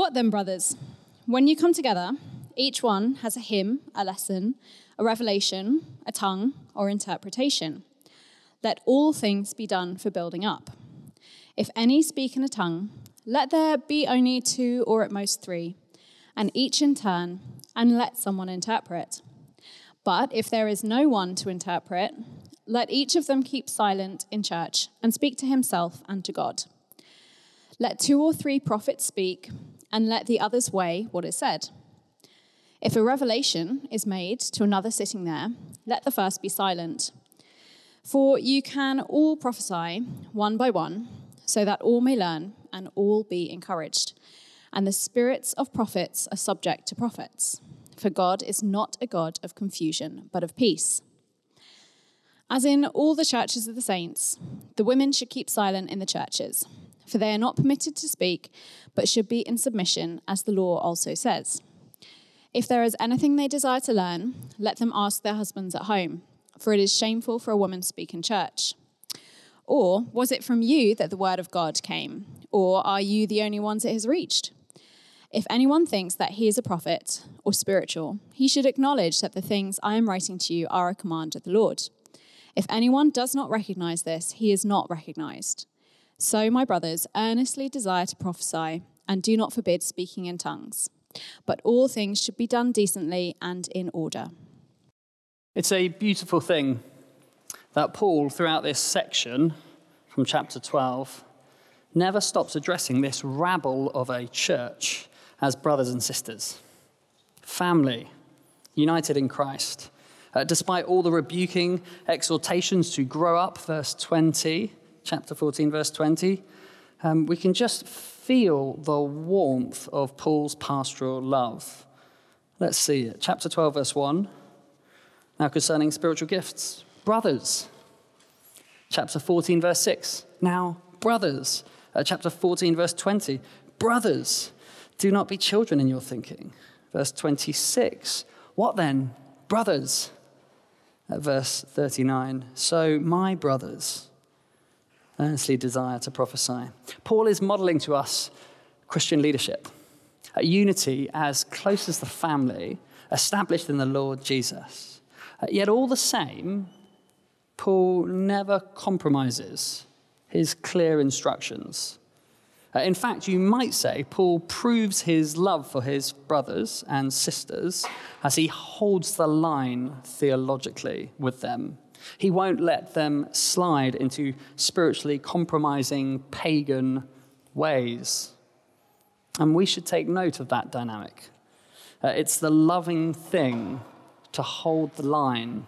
What then, brothers? When you come together, each one has a hymn, a lesson, a revelation, a tongue, or interpretation. Let all things be done for building up. If any speak in a tongue, let there be only two or at most three, and each in turn, and let someone interpret. But if there is no one to interpret, let each of them keep silent in church and speak to himself and to God. Let two or three prophets speak, and let the others weigh what is said. If a revelation is made to another sitting there, let the first be silent. For you can all prophesy one by one, so that all may learn and all be encouraged. And the spirits of prophets are subject to prophets. For God is not a God of confusion, but of peace. As in all the churches of the saints, the women should keep silent in the churches, for they are not permitted to speak, but should be in submission, as the law also says. If there is anything they desire to learn, let them ask their husbands at home, for it is shameful for a woman to speak in church. Or was it from you that the word of God came? Or are you the only ones it has reached? If anyone thinks that he is a prophet or spiritual, he should acknowledge that the things I am writing to you are a command of the Lord. If anyone does not recognize this, he is not recognized. So, my brothers, earnestly desire to prophesy, and do not forbid speaking in tongues. But all things should be done decently and in order. It's a beautiful thing that Paul, throughout this section from chapter 12, never stops addressing this rabble of a church as brothers and sisters, family, united in Christ. Uh, despite all the rebuking exhortations to grow up, verse 20, chapter 14, verse 20, um, we can just feel the warmth of Paul's pastoral love. Let's see it. Chapter 12, verse 1. Now, concerning spiritual gifts, brothers. Chapter 14, verse 6. Now, brothers. Uh, chapter 14, verse 20. Brothers, do not be children in your thinking. Verse 26. What then? Brothers. At verse 39. So, my brothers earnestly desire to prophesy. Paul is modeling to us Christian leadership, a unity as close as the family established in the Lord Jesus. Uh, yet, all the same, Paul never compromises his clear instructions. Uh, in fact, you might say Paul proves his love for his brothers and sisters as he holds the line theologically with them he won't let them slide into spiritually compromising pagan ways. And we should take note of that dynamic. Uh, it's the loving thing to hold the line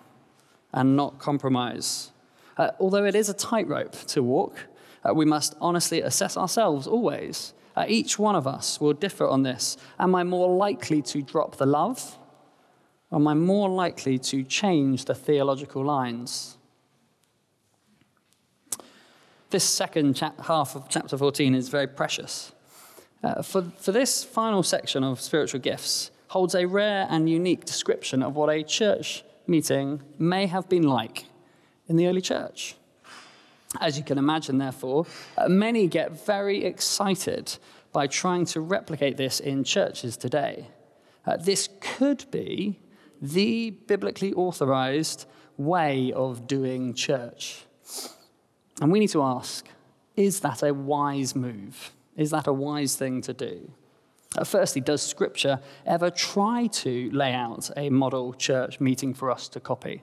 and not compromise. Uh, although it is a tightrope to walk, uh, we must honestly assess ourselves always. Uh, each one of us will differ on this. Am I more likely to drop the love? Am I more likely to change the theological lines? This second half of chapter 14 is very precious. Uh, for, for this final section of spiritual gifts holds a rare and unique description of what a church meeting may have been like in the early church. As you can imagine, therefore, uh, many get very excited by trying to replicate this in churches today. Uh, this could be the biblically authorized way of doing church. And we need to ask is that a wise move? Is that a wise thing to do? Firstly, does Scripture ever try to lay out a model church meeting for us to copy?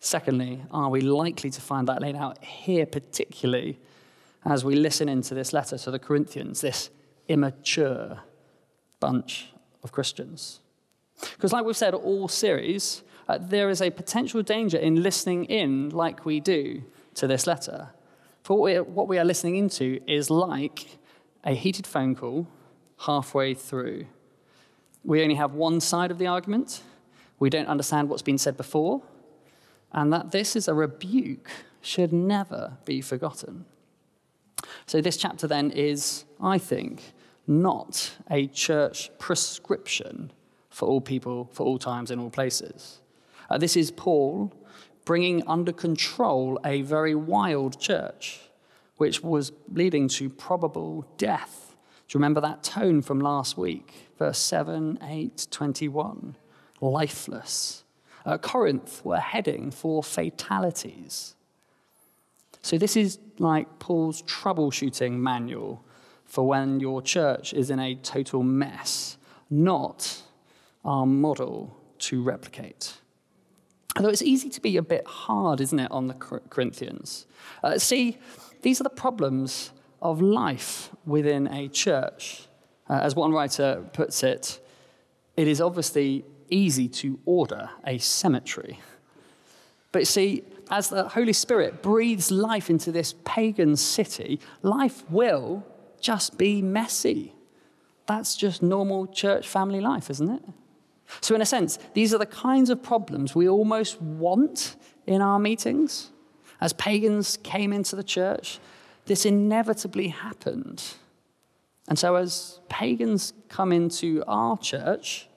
Secondly, are we likely to find that laid out here, particularly as we listen into this letter to the Corinthians, this immature bunch of Christians? Because, like we've said all series, uh, there is a potential danger in listening in like we do to this letter. For what we, what we are listening into is like a heated phone call halfway through. We only have one side of the argument, we don't understand what's been said before, and that this is a rebuke should never be forgotten. So, this chapter then is, I think, not a church prescription for all people, for all times, in all places. Uh, this is Paul bringing under control a very wild church, which was leading to probable death Do you remember that tone from last week? Verse 7, 8, 21. Lifeless. Uh, Corinth were heading for fatalities. So, this is like Paul's troubleshooting manual for when your church is in a total mess, not our model to replicate. Although it's easy to be a bit hard, isn't it, on the Corinthians? Uh, see, these are the problems of life within a church. Uh, as one writer puts it, it is obviously easy to order a cemetery. But see, as the Holy Spirit breathes life into this pagan city, life will just be messy. That's just normal church family life, isn't it? So, in a sense, these are the kinds of problems we almost want in our meetings. As pagans came into the church, this inevitably happened. And so, as pagans come into our church,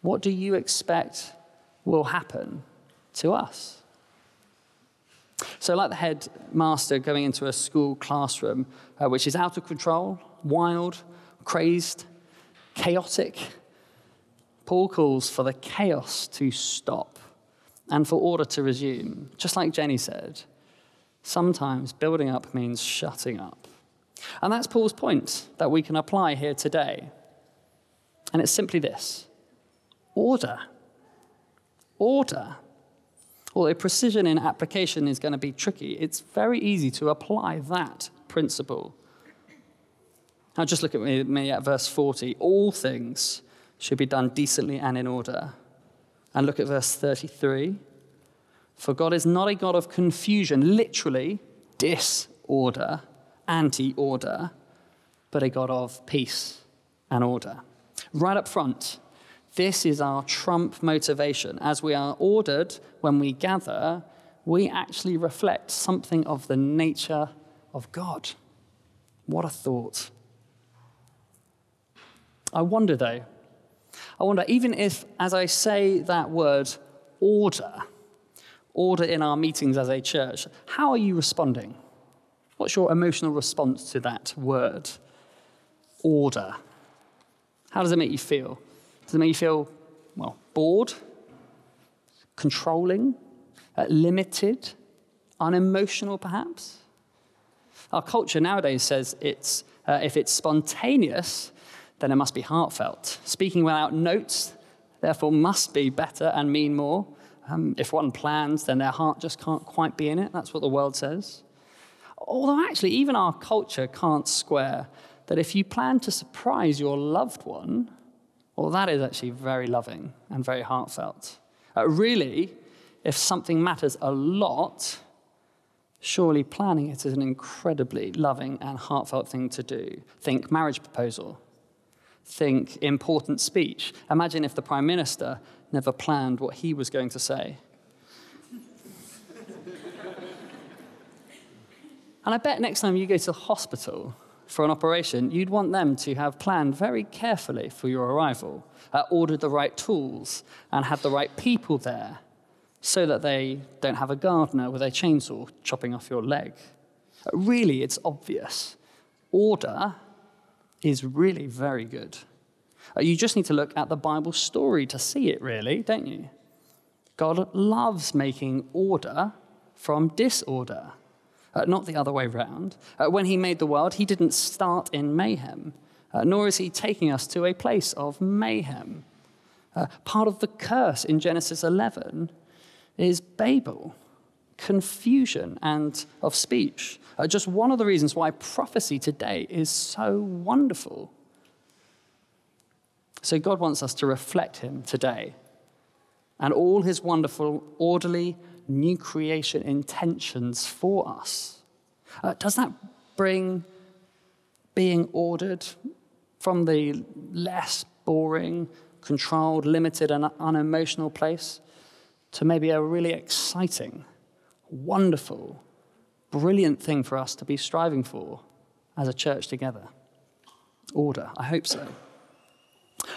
what do you expect will happen to us? So, like the headmaster going into a school classroom, uh, which is out of control, wild, crazed, chaotic, Paul calls for the chaos to stop and for order to resume. Just like Jenny said, sometimes building up means shutting up. And that's Paul's point that we can apply here today. And it's simply this order. Order. Although precision in application is going to be tricky, it's very easy to apply that principle. Now, just look at me, at verse 40. All things should be done decently and in order. And look at verse 33. For God is not a God of confusion, literally disorder, anti order, but a God of peace and order. Right up front, this is our trump motivation. As we are ordered when we gather, we actually reflect something of the nature of God. What a thought. I wonder, though, I wonder, even if, as I say that word, order, order in our meetings as a church, how are you responding? What's your emotional response to that word? Order. How does it make you feel? Does it make you feel, well, bored, controlling, uh, limited, unemotional perhaps? Our culture nowadays says it's, uh, if it's spontaneous, then it must be heartfelt. Speaking without notes, therefore, must be better and mean more. Um, if one plans, then their heart just can't quite be in it. That's what the world says. Although, actually, even our culture can't square that if you plan to surprise your loved one, well, that is actually very loving and very heartfelt. Uh, really, if something matters a lot, surely planning it is an incredibly loving and heartfelt thing to do. Think marriage proposal think important speech. Imagine if the Prime Minister never planned what he was going to say. and I bet next time you go to the hospital for an operation, you'd want them to have planned very carefully for your arrival, uh, ordered the right tools, and had the right people there so that they don't have a gardener with a chainsaw chopping off your leg. Really, it's obvious. Order is really very good. Uh, you just need to look at the Bible story to see it, really, don't you? God loves making order from disorder, uh, not the other way around. Uh, when he made the world, he didn't start in mayhem, uh, nor is he taking us to a place of mayhem. Uh, part of the curse in Genesis 11 is Babel, confusion and of speech. Uh, just one of the reasons why prophecy today is so wonderful. So, God wants us to reflect Him today and all His wonderful, orderly, new creation intentions for us. Uh, does that bring being ordered from the less boring, controlled, limited, and unemotional place to maybe a really exciting, wonderful, brilliant thing for us to be striving for as a church together. Order. I hope so.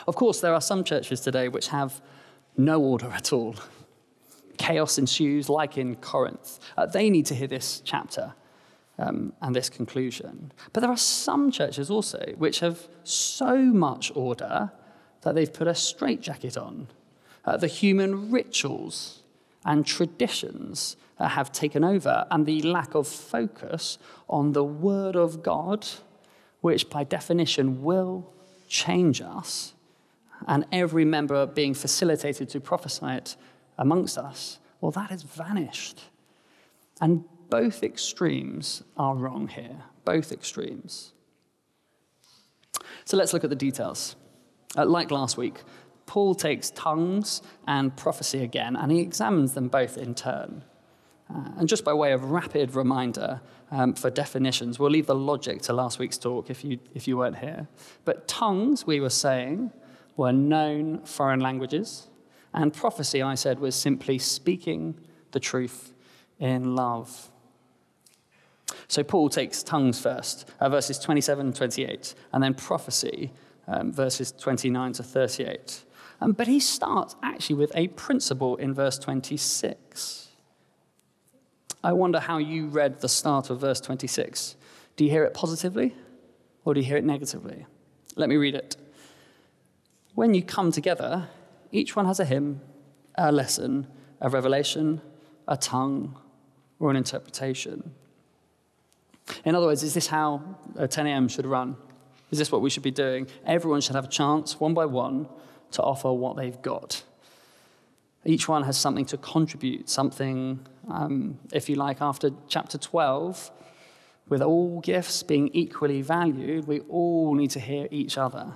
Of course, there are some churches today which have no order at all. Chaos ensues, like in Corinth. Uh, they need to hear this chapter. um, and this conclusion. But there are some churches also which have so much order that they've put a straitjacket on. Uh, the human rituals and traditions uh, have taken over, and the lack of focus on the Word of God, which by definition will change us, and every member being facilitated to prophesy it amongst us, well, that has vanished. And both extremes are wrong here. Both extremes. So let's look at the details. Uh, like last week, Paul takes tongues and prophecy again, and he examines them both in turn. Uh, and just by way of rapid reminder um, for definitions, we'll leave the logic to last week's talk if you, if you weren't here. But tongues, we were saying, were known foreign languages, and prophecy, I said, was simply speaking the truth in love. So Paul takes tongues first, uh, verses 27 and 28, and then prophecy, um, verses 29 to 38. Um, but he starts actually with a principle in verse 26. I wonder how you read the start of verse 26. Do you hear it positively or do you hear it negatively? Let me read it. When you come together, each one has a hymn, a lesson, a revelation, a tongue, or an interpretation. In other words, is this how 10 a.m. should run? Is this what we should be doing? Everyone should have a chance, one by one, to offer what they've got. Each one has something to contribute, something, um, if you like, after chapter 12, with all gifts being equally valued, we all need to hear each other.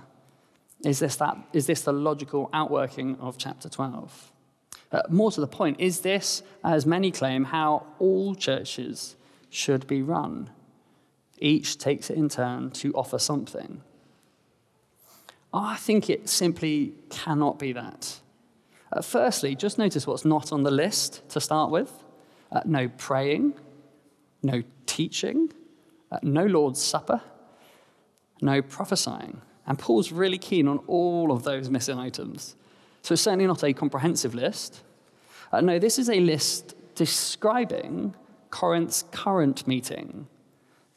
Is this, that, is this the logical outworking of chapter 12? Uh, more to the point, is this, as many claim, how all churches should be run? Each takes it in turn to offer something. I think it simply cannot be that. Uh, firstly, just notice what's not on the list to start with uh, no praying, no teaching, uh, no Lord's Supper, no prophesying. And Paul's really keen on all of those missing items. So it's certainly not a comprehensive list. Uh, no, this is a list describing Corinth's current meeting.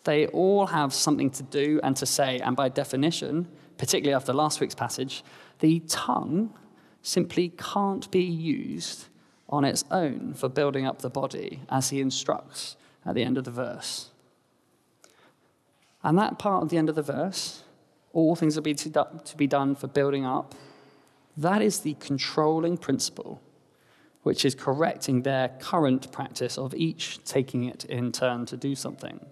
They all have something to do and to say, and by definition, particularly after last week's passage, the tongue simply can't be used on its own for building up the body, as he instructs at the end of the verse. And that part of the end of the verse, all things will be to be done for building up, that is the controlling principle, which is correcting their current practice of each taking it in turn to do something.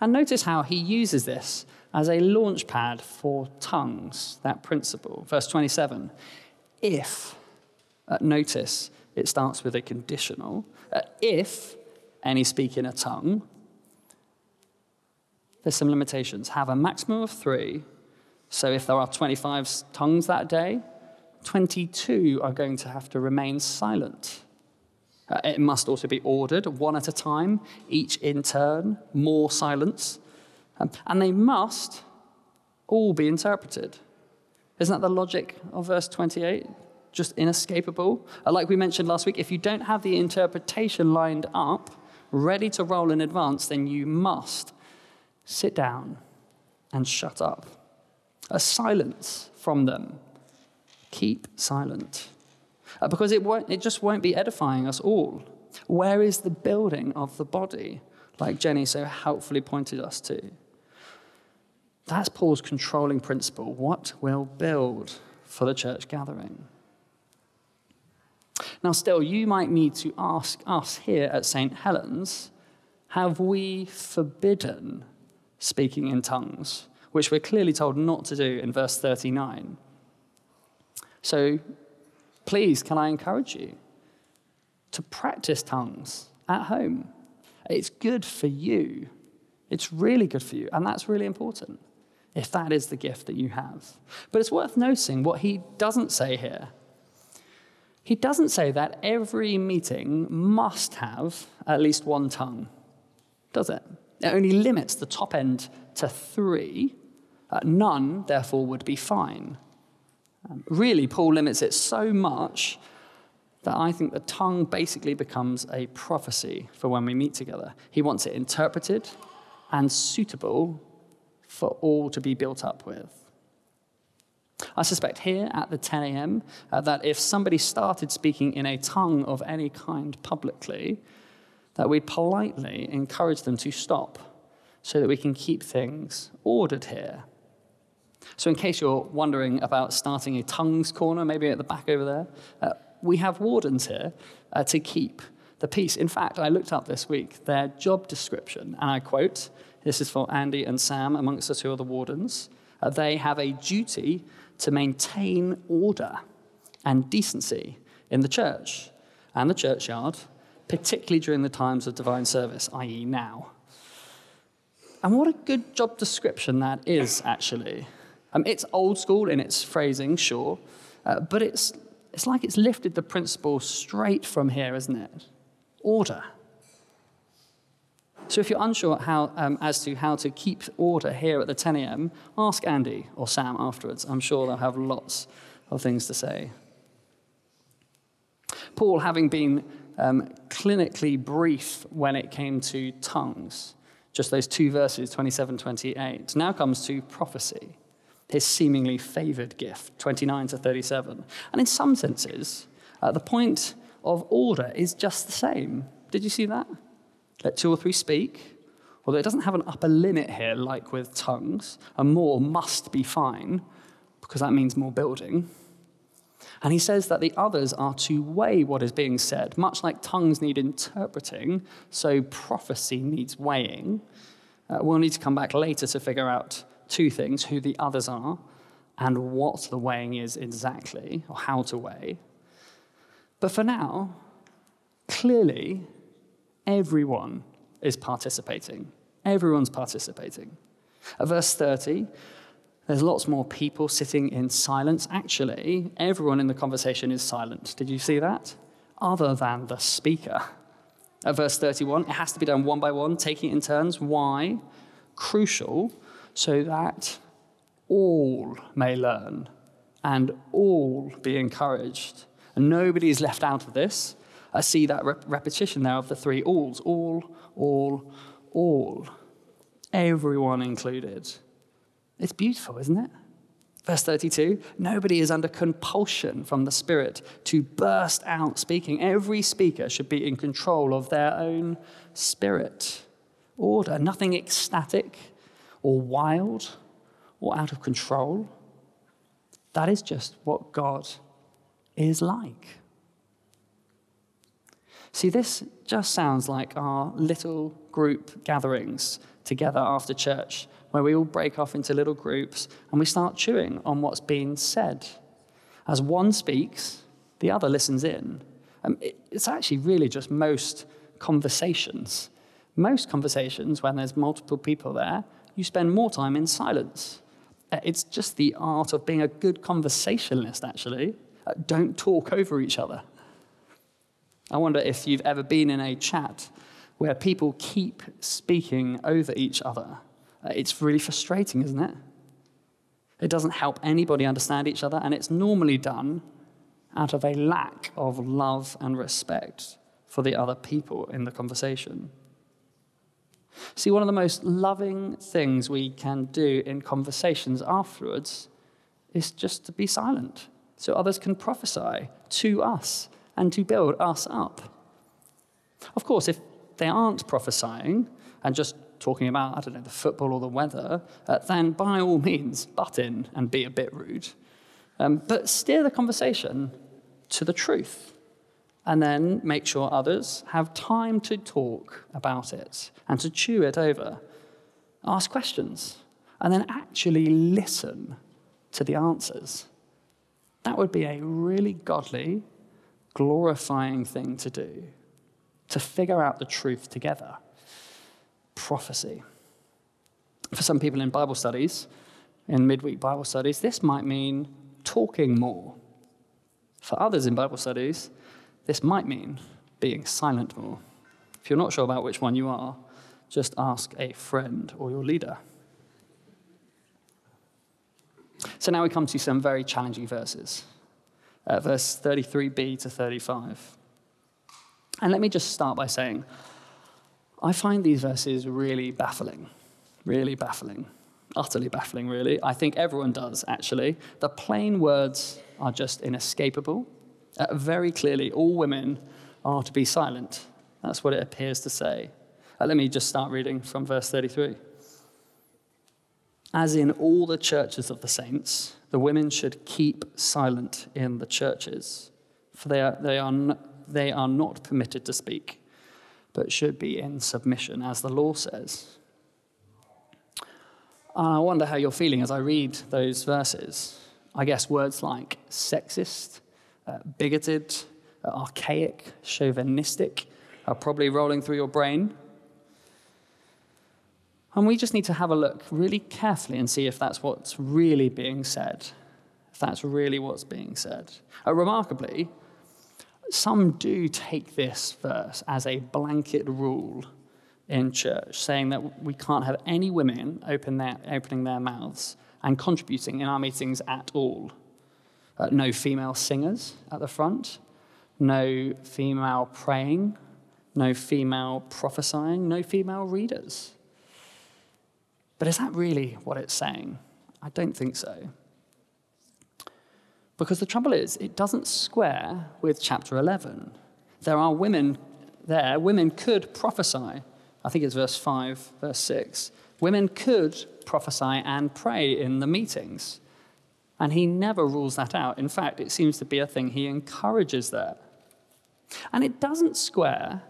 And notice how he uses this as a launch pad for tongues, that principle. Verse 27 if, uh, notice it starts with a conditional, uh, if any speak in a tongue, there's some limitations. Have a maximum of three. So if there are 25 tongues that day, 22 are going to have to remain silent. Uh, it must also be ordered one at a time, each in turn, more silence. Um, and they must all be interpreted. Isn't that the logic of verse 28? Just inescapable. Uh, like we mentioned last week, if you don't have the interpretation lined up, ready to roll in advance, then you must sit down and shut up. A silence from them. Keep silent. Uh, because it, won't, it just won't be edifying us all. Where is the building of the body, like Jenny so helpfully pointed us to? That's Paul's controlling principle. What will build for the church gathering? Now, still, you might need to ask us here at St. Helens have we forbidden speaking in tongues, which we're clearly told not to do in verse 39? So, please, can I encourage you to practice tongues at home? It's good for you. It's really good for you, and that's really important if that is the gift that you have. But it's worth noting what he doesn't say here. He doesn't say that every meeting must have at least one tongue, does it? It only limits the top end to three. Uh, none, therefore, would be fine. Um, really, Paul limits it so much that I think the tongue basically becomes a prophecy for when we meet together. He wants it interpreted and suitable for all to be built up with. I suspect here at the 10 a.m. Uh, that if somebody started speaking in a tongue of any kind publicly, that we politely encourage them to stop so that we can keep things ordered here. So, in case you're wondering about starting a tongues corner, maybe at the back over there, uh, we have wardens here uh, to keep the peace. In fact, I looked up this week their job description, and I quote this is for Andy and Sam, amongst the two other wardens. Uh, they have a duty to maintain order and decency in the church and the churchyard, particularly during the times of divine service, i.e., now. And what a good job description that is, actually. Um, it's old school in its phrasing, sure, uh, but it's, it's like it's lifted the principle straight from here, isn't it? Order. So if you're unsure how, um, as to how to keep order here at the 10 a.m., ask Andy or Sam afterwards. I'm sure they'll have lots of things to say. Paul, having been um, clinically brief when it came to tongues, just those two verses, 27 28, now comes to prophecy, his seemingly favored gift, 29 to 37. And in some senses, uh, the point of order is just the same. Did you see that? Let two or three speak. Although it doesn't have an upper limit here, like with tongues, and more must be fine, because that means more building. And he says that the others are to weigh what is being said, much like tongues need interpreting, so prophecy needs weighing. Uh, we'll need to come back later to figure out two things who the others are and what the weighing is exactly, or how to weigh. But for now, clearly, everyone is participating. Everyone's participating. At verse 30, there's lots more people sitting in silence. Actually, everyone in the conversation is silent. Did you see that? Other than the speaker. At verse 31, it has to be done one by one, taking it in turns. Why? Crucial, so that all may learn and all be encouraged. And nobody is left out of this. I see that rep- repetition there of the three alls all, all, all. Everyone included. It's beautiful, isn't it? Verse 32 Nobody is under compulsion from the Spirit to burst out speaking. Every speaker should be in control of their own spirit. Order, nothing ecstatic or wild or out of control. That is just what God is like. See, this just sounds like our little group gatherings together after church, where we all break off into little groups and we start chewing on what's being said. As one speaks, the other listens in. Um, it's actually really just most conversations. Most conversations, when there's multiple people there, you spend more time in silence. Uh, it's just the art of being a good conversationalist, actually. Uh, don't talk over each other. I wonder if you've ever been in a chat where people keep speaking over each other. Uh, it's really frustrating, isn't it? It doesn't help anybody understand each other, and it's normally done out of a lack of love and respect for the other people in the conversation. See, one of the most loving things we can do in conversations afterwards is just to be silent so others can prophesy to us and to build us up. Of course, if they aren't prophesying and just talking about, I don't know, the football or the weather, uh, then by all means, butt in and be a bit rude. Um, but steer the conversation to the truth and then make sure others have time to talk about it and to chew it over. Ask questions and then actually listen to the answers. That would be a really godly glorifying thing to do, to figure out the truth together. Prophecy. For some people in Bible studies, in midweek Bible studies, this might mean talking more. For others in Bible studies, this might mean being silent more. If you're not sure about which one you are, just ask a friend or your leader. So now we come to some very challenging verses. Uh, verse 33b to 35. And let me just start by saying, I find these verses really baffling, really baffling, utterly baffling, really. I think everyone does, actually. The plain words are just inescapable. Uh, very clearly, all women are to be silent. That's what it appears to say. Uh, let me just start reading from verse 33. As in all the churches of the saints, the women should keep silent in the churches, for they are, they are, they are not permitted to speak, but should be in submission, as the law says. And I wonder how you're feeling as I read those verses. I guess words like sexist, uh, bigoted, uh, archaic, chauvinistic are probably rolling through your brain. And we just need to have a look really carefully and see if that's what's really being said. If that's really what's being said. Uh, remarkably, some do take this verse as a blanket rule in church, saying that we can't have any women open their, opening their mouths and contributing in our meetings at all. Uh, no female singers at the front, no female praying, no female prophesying, no female readers. But is that really what it's saying? I don't think so. Because the trouble is, it doesn't square with chapter 11. There are women there, women could prophesy. I think it's verse 5, verse 6. Women could prophesy and pray in the meetings. And he never rules that out. In fact, it seems to be a thing he encourages there. And it doesn't square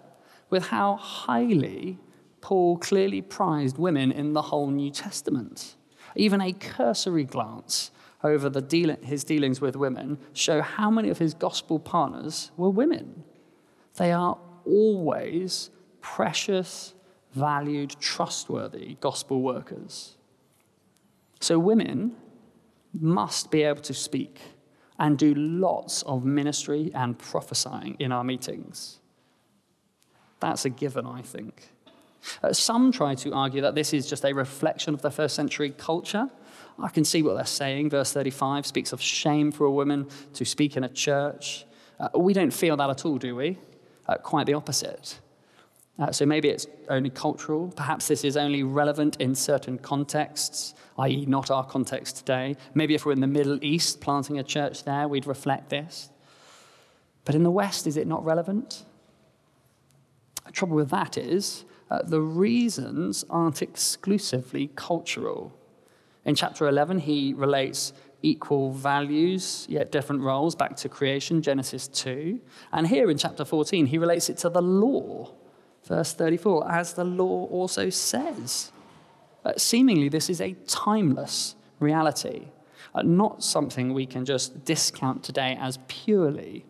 with how highly Paul clearly prized women in the whole New Testament. Even a cursory glance over deal- his dealings with women show how many of his gospel partners were women. They are always precious, valued, trustworthy gospel workers. So women must be able to speak and do lots of ministry and prophesying in our meetings. That's a given, I think. Uh, some try to argue that this is just a reflection of the first century culture. I can see what they're saying. Verse 35 speaks of shame for a woman to speak in a church. Uh, we don't feel that at all, do we? Uh, quite the opposite. Uh, so maybe it's only cultural. Perhaps this is only relevant in certain contexts, i.e., not our context today. Maybe if we're in the Middle East planting a church there, we'd reflect this. But in the West, is it not relevant? The trouble with that is uh, the reasons aren't exclusively cultural. In chapter 11, he relates equal values, yet different roles, back to creation, Genesis 2. And here in chapter 14, he relates it to the law, verse 34, as the law also says. Uh, seemingly, this is a timeless reality, uh, not something we can just discount today as purely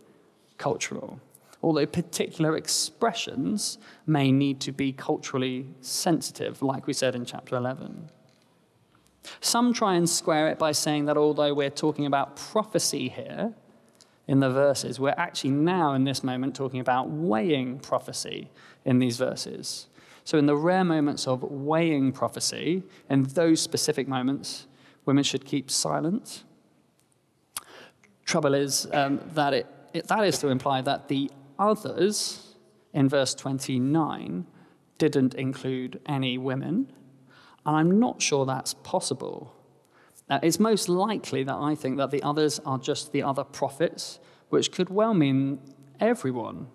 cultural although particular expressions may need to be culturally sensitive, like we said in chapter 11. Some try and square it by saying that although we're talking about prophecy here in the verses, we're actually now in this moment talking about weighing prophecy in these verses. So, in the rare moments of weighing prophecy, in those specific moments, women should keep silent. Trouble is um, that it, it, that is to imply that the others in verse 29 didn't include any women, and I'm not sure that's possible. Uh, it's most likely that I think that the others are just the other prophets, which could well mean everyone.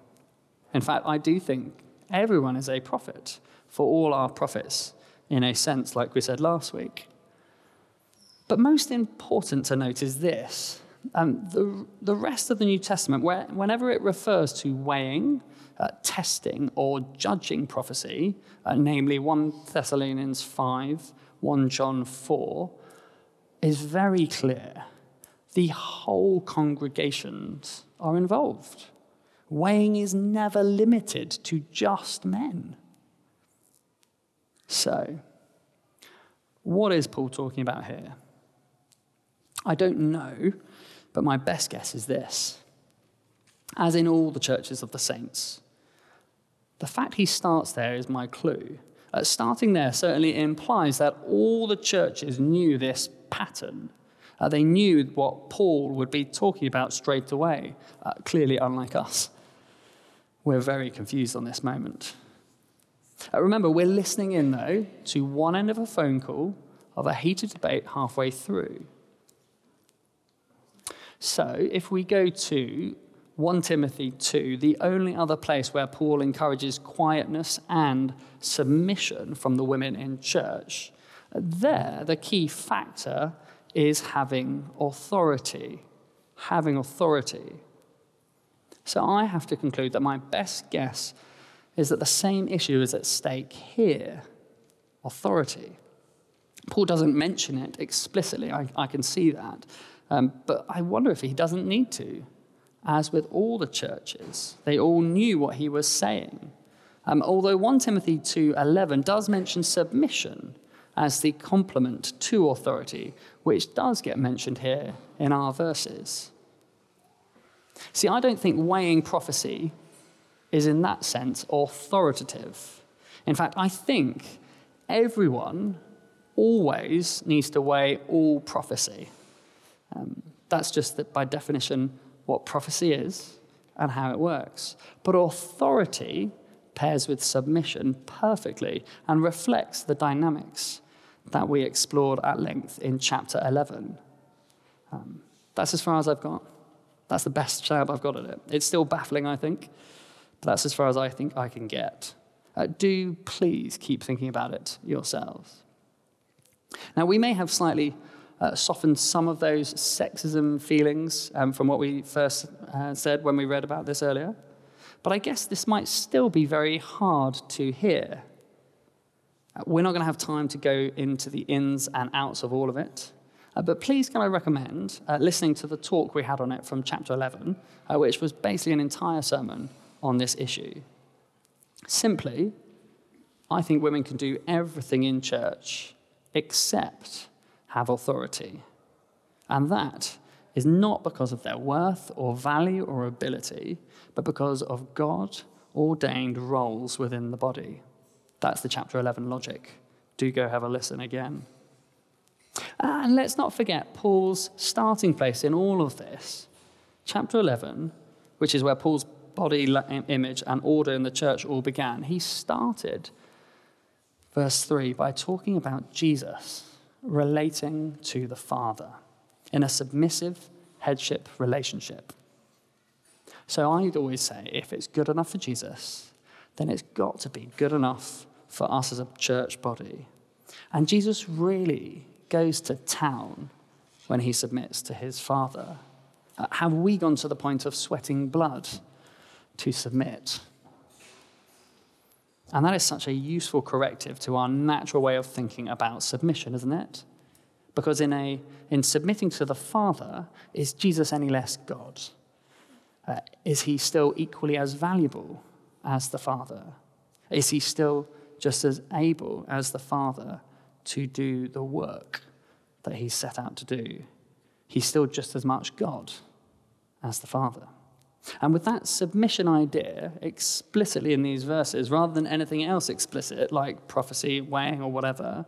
In fact, I do think everyone is a prophet, for all are prophets, in a sense, like we said last week. But most important to note is this um, the, the rest of the New Testament, where, whenever it refers to weighing, uh, testing, or judging prophecy, uh, namely 1 Thessalonians 5, 1 John 4, is very clear. The whole congregations are involved. Weighing is never limited to just men. So, what is Paul talking about here? I don't know, but my best guess is this as in all the churches of the saints, the fact he starts there is my clue. Uh, starting there certainly implies that all the churches knew this pattern. Uh, they knew what Paul would be talking about straight away, uh, clearly, unlike us. We're very confused on this moment. Uh, remember, we're listening in, though, to one end of a phone call of a heated debate halfway through. So, if we go to 1 Timothy 2, the only other place where Paul encourages quietness and submission from the women in church, there the key factor is having authority. Having authority. So I have to conclude that my best guess is that the same issue is at stake here authority. Paul doesn't mention it explicitly, I, I can see that. Um, but I wonder if he doesn't need to. As with all the churches, they all knew what he was saying. Um, although 1 Timothy 2:11 does mention submission as the complement to authority, which does get mentioned here in our verses. See, I don't think weighing prophecy is in that sense authoritative. In fact, I think everyone always needs to weigh all prophecy. Um, that's just that by definition what prophecy is and how it works. But authority pairs with submission perfectly and reflects the dynamics that we explored at length in chapter 11. Um, that's as far as I've got. That's the best job I've got at it. It's still baffling, I think, but that's as far as I think I can get. Uh, do please keep thinking about it yourselves. Now, we may have slightly uh, softened some of those sexism feelings um, from what we first uh, said when we read about this earlier, but I guess this might still be very hard to hear. Uh, we're not going to have time to go into the ins and outs of all of it. Uh, but please, can I recommend uh, listening to the talk we had on it from chapter 11, uh, which was basically an entire sermon on this issue. Simply, I think women can do everything in church except have authority. And that is not because of their worth or value or ability, but because of God ordained roles within the body. That's the chapter 11 logic. Do go have a listen again. Ah, and let's not forget Paul's starting place in all of this. Chapter 11, which is where Paul's body image and order in the church all began, he started, verse 3, by talking about Jesus relating to the Father in a submissive headship relationship. So I'd always say if it's good enough for Jesus, then it's got to be good enough for us as a church body. And Jesus really goes to town when he submits to his Father. Uh, have we gone to the point of sweating blood to submit? And that is such a useful corrective to our natural way of thinking about submission, isn't it? Because in, a, in submitting to the Father, is Jesus any less God? Uh, is he still equally as valuable as the Father? Is he still just as able as the Father to do the work that he's set out to do? He's still just as much God as the Father. And with that submission idea explicitly in these verses, rather than anything else explicit, like prophecy, weighing, or whatever,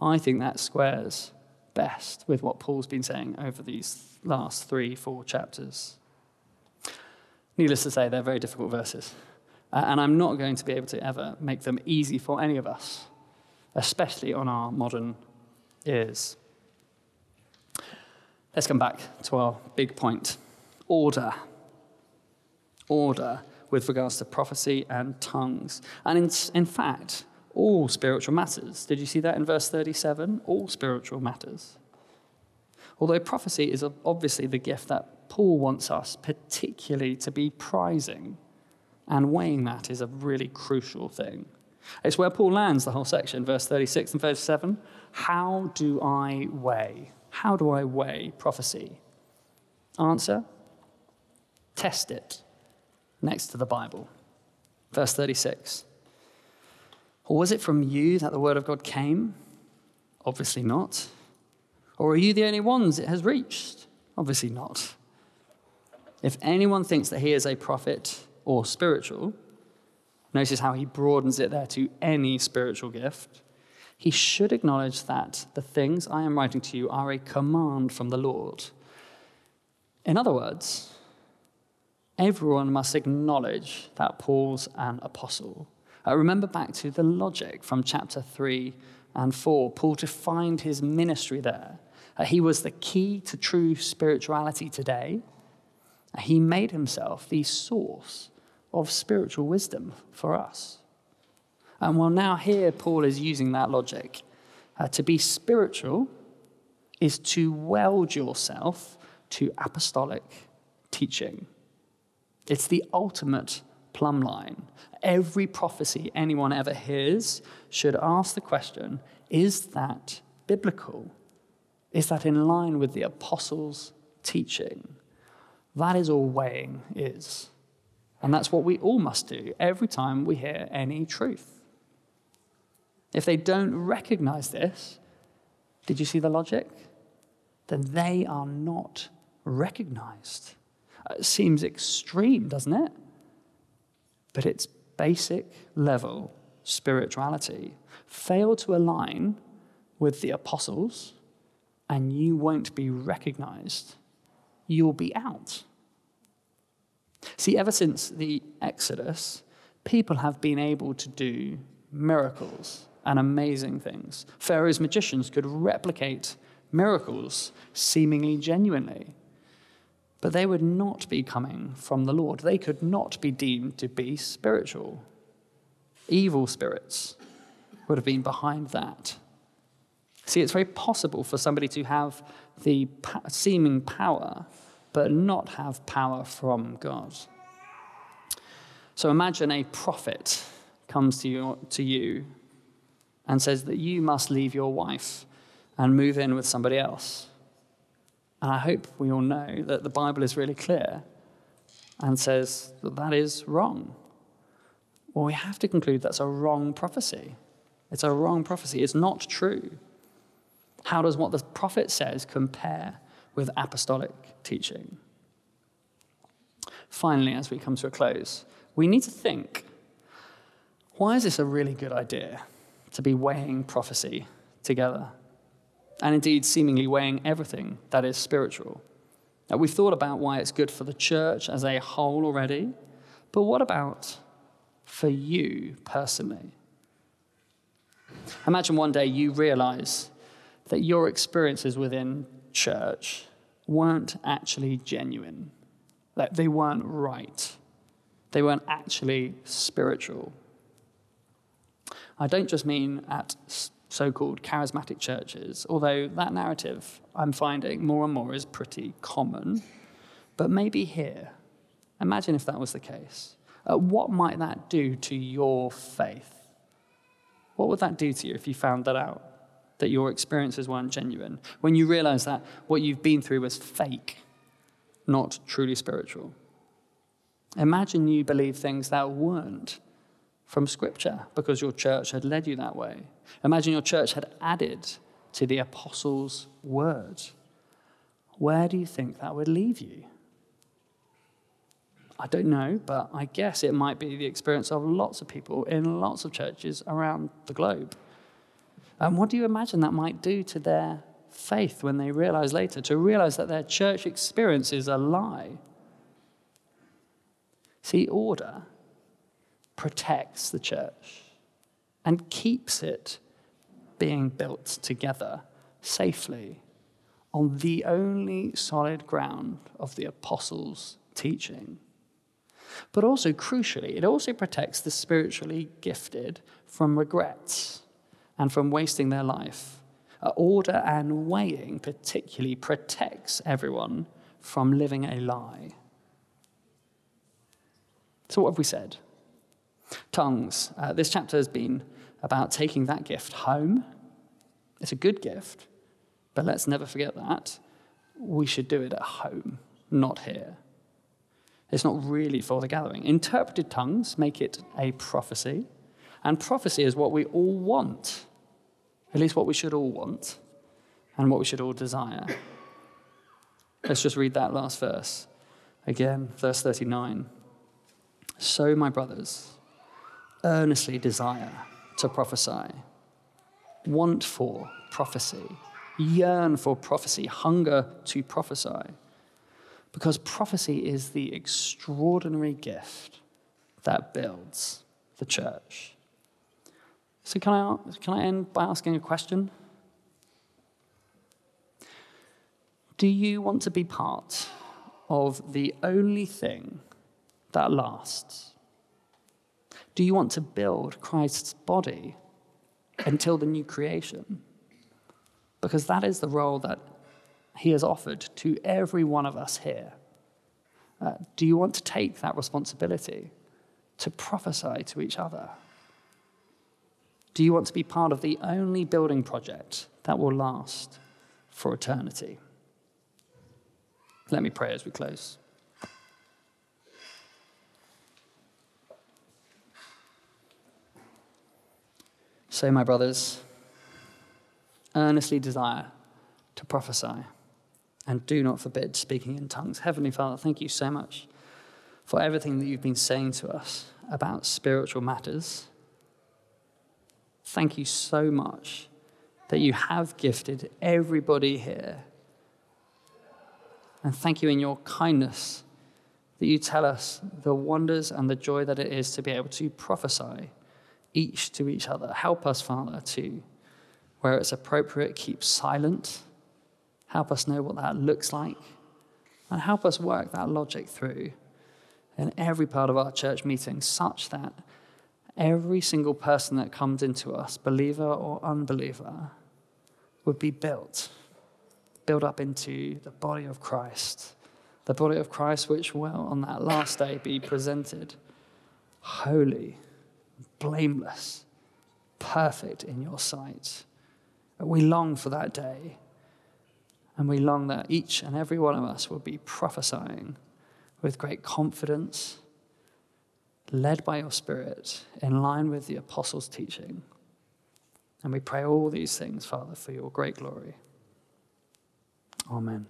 I think that squares best with what Paul's been saying over these last three, four chapters. Needless to say, they're very difficult verses. Uh, and I'm not going to be able to ever make them easy for any of us, especially on our modern ears. Let's come back to our big point order order with regards to prophecy and tongues. And in, in fact, all spiritual matters. Did you see that in verse 37? All spiritual matters. Although prophecy is obviously the gift that Paul wants us particularly to be prizing, and weighing that is a really crucial thing. It's where Paul lands the whole section, verse 36 and 37. How do I weigh? How do I weigh prophecy? Answer test it next to the Bible. Verse 36. Or was it from you that the word of God came? Obviously not. Or are you the only ones it has reached? Obviously not. If anyone thinks that he is a prophet or spiritual, notice how he broadens it there to any spiritual gift. he should acknowledge that the things I am writing to you are a command from the Lord. In other words, everyone must acknowledge that Paul's an apostle. Uh, remember back to the logic from chapter 3 and 4. Paul defined his ministry there. Uh, he was the key to true spirituality today. Uh, he made himself the source of spiritual wisdom for us. And well, now here Paul is using that logic. Uh, to be spiritual is to weld yourself to apostolic teaching. It's the ultimate plumb line. Every prophecy anyone ever hears should ask the question is that biblical? Is that in line with the apostles' teaching? That is all weighing is. And that's what we all must do every time we hear any truth. If they don't recognize this, did you see the logic? Then they are not recognized. Seems extreme, doesn't it? But it's basic level spirituality. Fail to align with the apostles, and you won't be recognized. You'll be out. See, ever since the Exodus, people have been able to do miracles and amazing things. Pharaoh's magicians could replicate miracles seemingly genuinely. But they would not be coming from the Lord. They could not be deemed to be spiritual. Evil spirits would have been behind that. See, it's very possible for somebody to have the seeming power, but not have power from God. So imagine a prophet comes to to you and says that you must leave your wife and move in with somebody else. And I hope we all know that the Bible is really clear and says that that is wrong. Well, we have to conclude that's a wrong prophecy. It's a wrong prophecy. It's not true. How does what the prophet says compare with apostolic teaching? Finally, as we come to a close, we need to think why is this a really good idea to be weighing prophecy together? And indeed seemingly weighing everything that is spiritual. Now, we've thought about why it's good for the church as a whole already, but what about for you personally? Imagine one day you realize that your experiences within church weren't actually genuine, that they weren't right, they weren't actually spiritual. I don't just mean at so called charismatic churches, although that narrative I'm finding more and more is pretty common. But maybe here, imagine if that was the case. Uh, what might that do to your faith? What would that do to you if you found that out? That your experiences weren't genuine? When you realize that what you've been through was fake, not truly spiritual? Imagine you believe things that weren't from Scripture because your church had led you that way. Imagine your church had added to the apostles' word. Where do you think that would leave you? I don't know, but I guess it might be the experience of lots of people in lots of churches around the globe. And what do you imagine that might do to their faith when they realize later, to realize that their church experience is a lie? See, order protects the church and keeps it being built together safely on the only solid ground of the apostles' teaching. But also, crucially, it also protects the spiritually gifted from regrets and from wasting their life. Order and weighing particularly protects everyone from living a lie. So, what have we said? Tongues. Uh, this chapter has been about taking that gift home. It's a good gift, but let's never forget that. We should do it at home, not here. It's not really for the gathering. Interpreted tongues make it a prophecy, and prophecy is what we all want, at least what we should all want, and what we should all desire. Let's just read that last verse again, verse 39. So, my brothers, earnestly desire to prophesy, want for prophecy, yearn for prophecy, hunger to prophesy. Because prophecy is the extraordinary gift that builds the church. So, can I, can I end by asking a question? Do you want to be part of the only thing that lasts? Do you want to build Christ's body until the new creation? Because that is the role that he has offered to every one of us here. Uh, do you want to take that responsibility to prophesy to each other? Do you want to be part of the only building project that will last for eternity? Let me pray as we close. So, my brothers, earnestly desire to prophesy and do not forbid speaking in tongues. Heavenly Father, thank you so much for everything that you've been saying to us about spiritual matters. Thank you so much that you have gifted everybody here. And thank you in your kindness that you tell us the wonders and the joy that it is to be able to prophesy each to each other. Help us, Father, to, where it's appropriate, keep silent. Help us know what that looks like. And help us work that logic through in every part of our church meeting such that every single person that comes into us, believer or unbeliever, would be built, built up into the body of Christ. The body of Christ, which will on that last day be presented holy blameless, perfect in your sight. We long for that day. And we long that each and every one of us will be prophesying with great confidence, led by your Spirit, in line with the apostles' teaching. And we pray all these things, Father, for your great glory. Amen.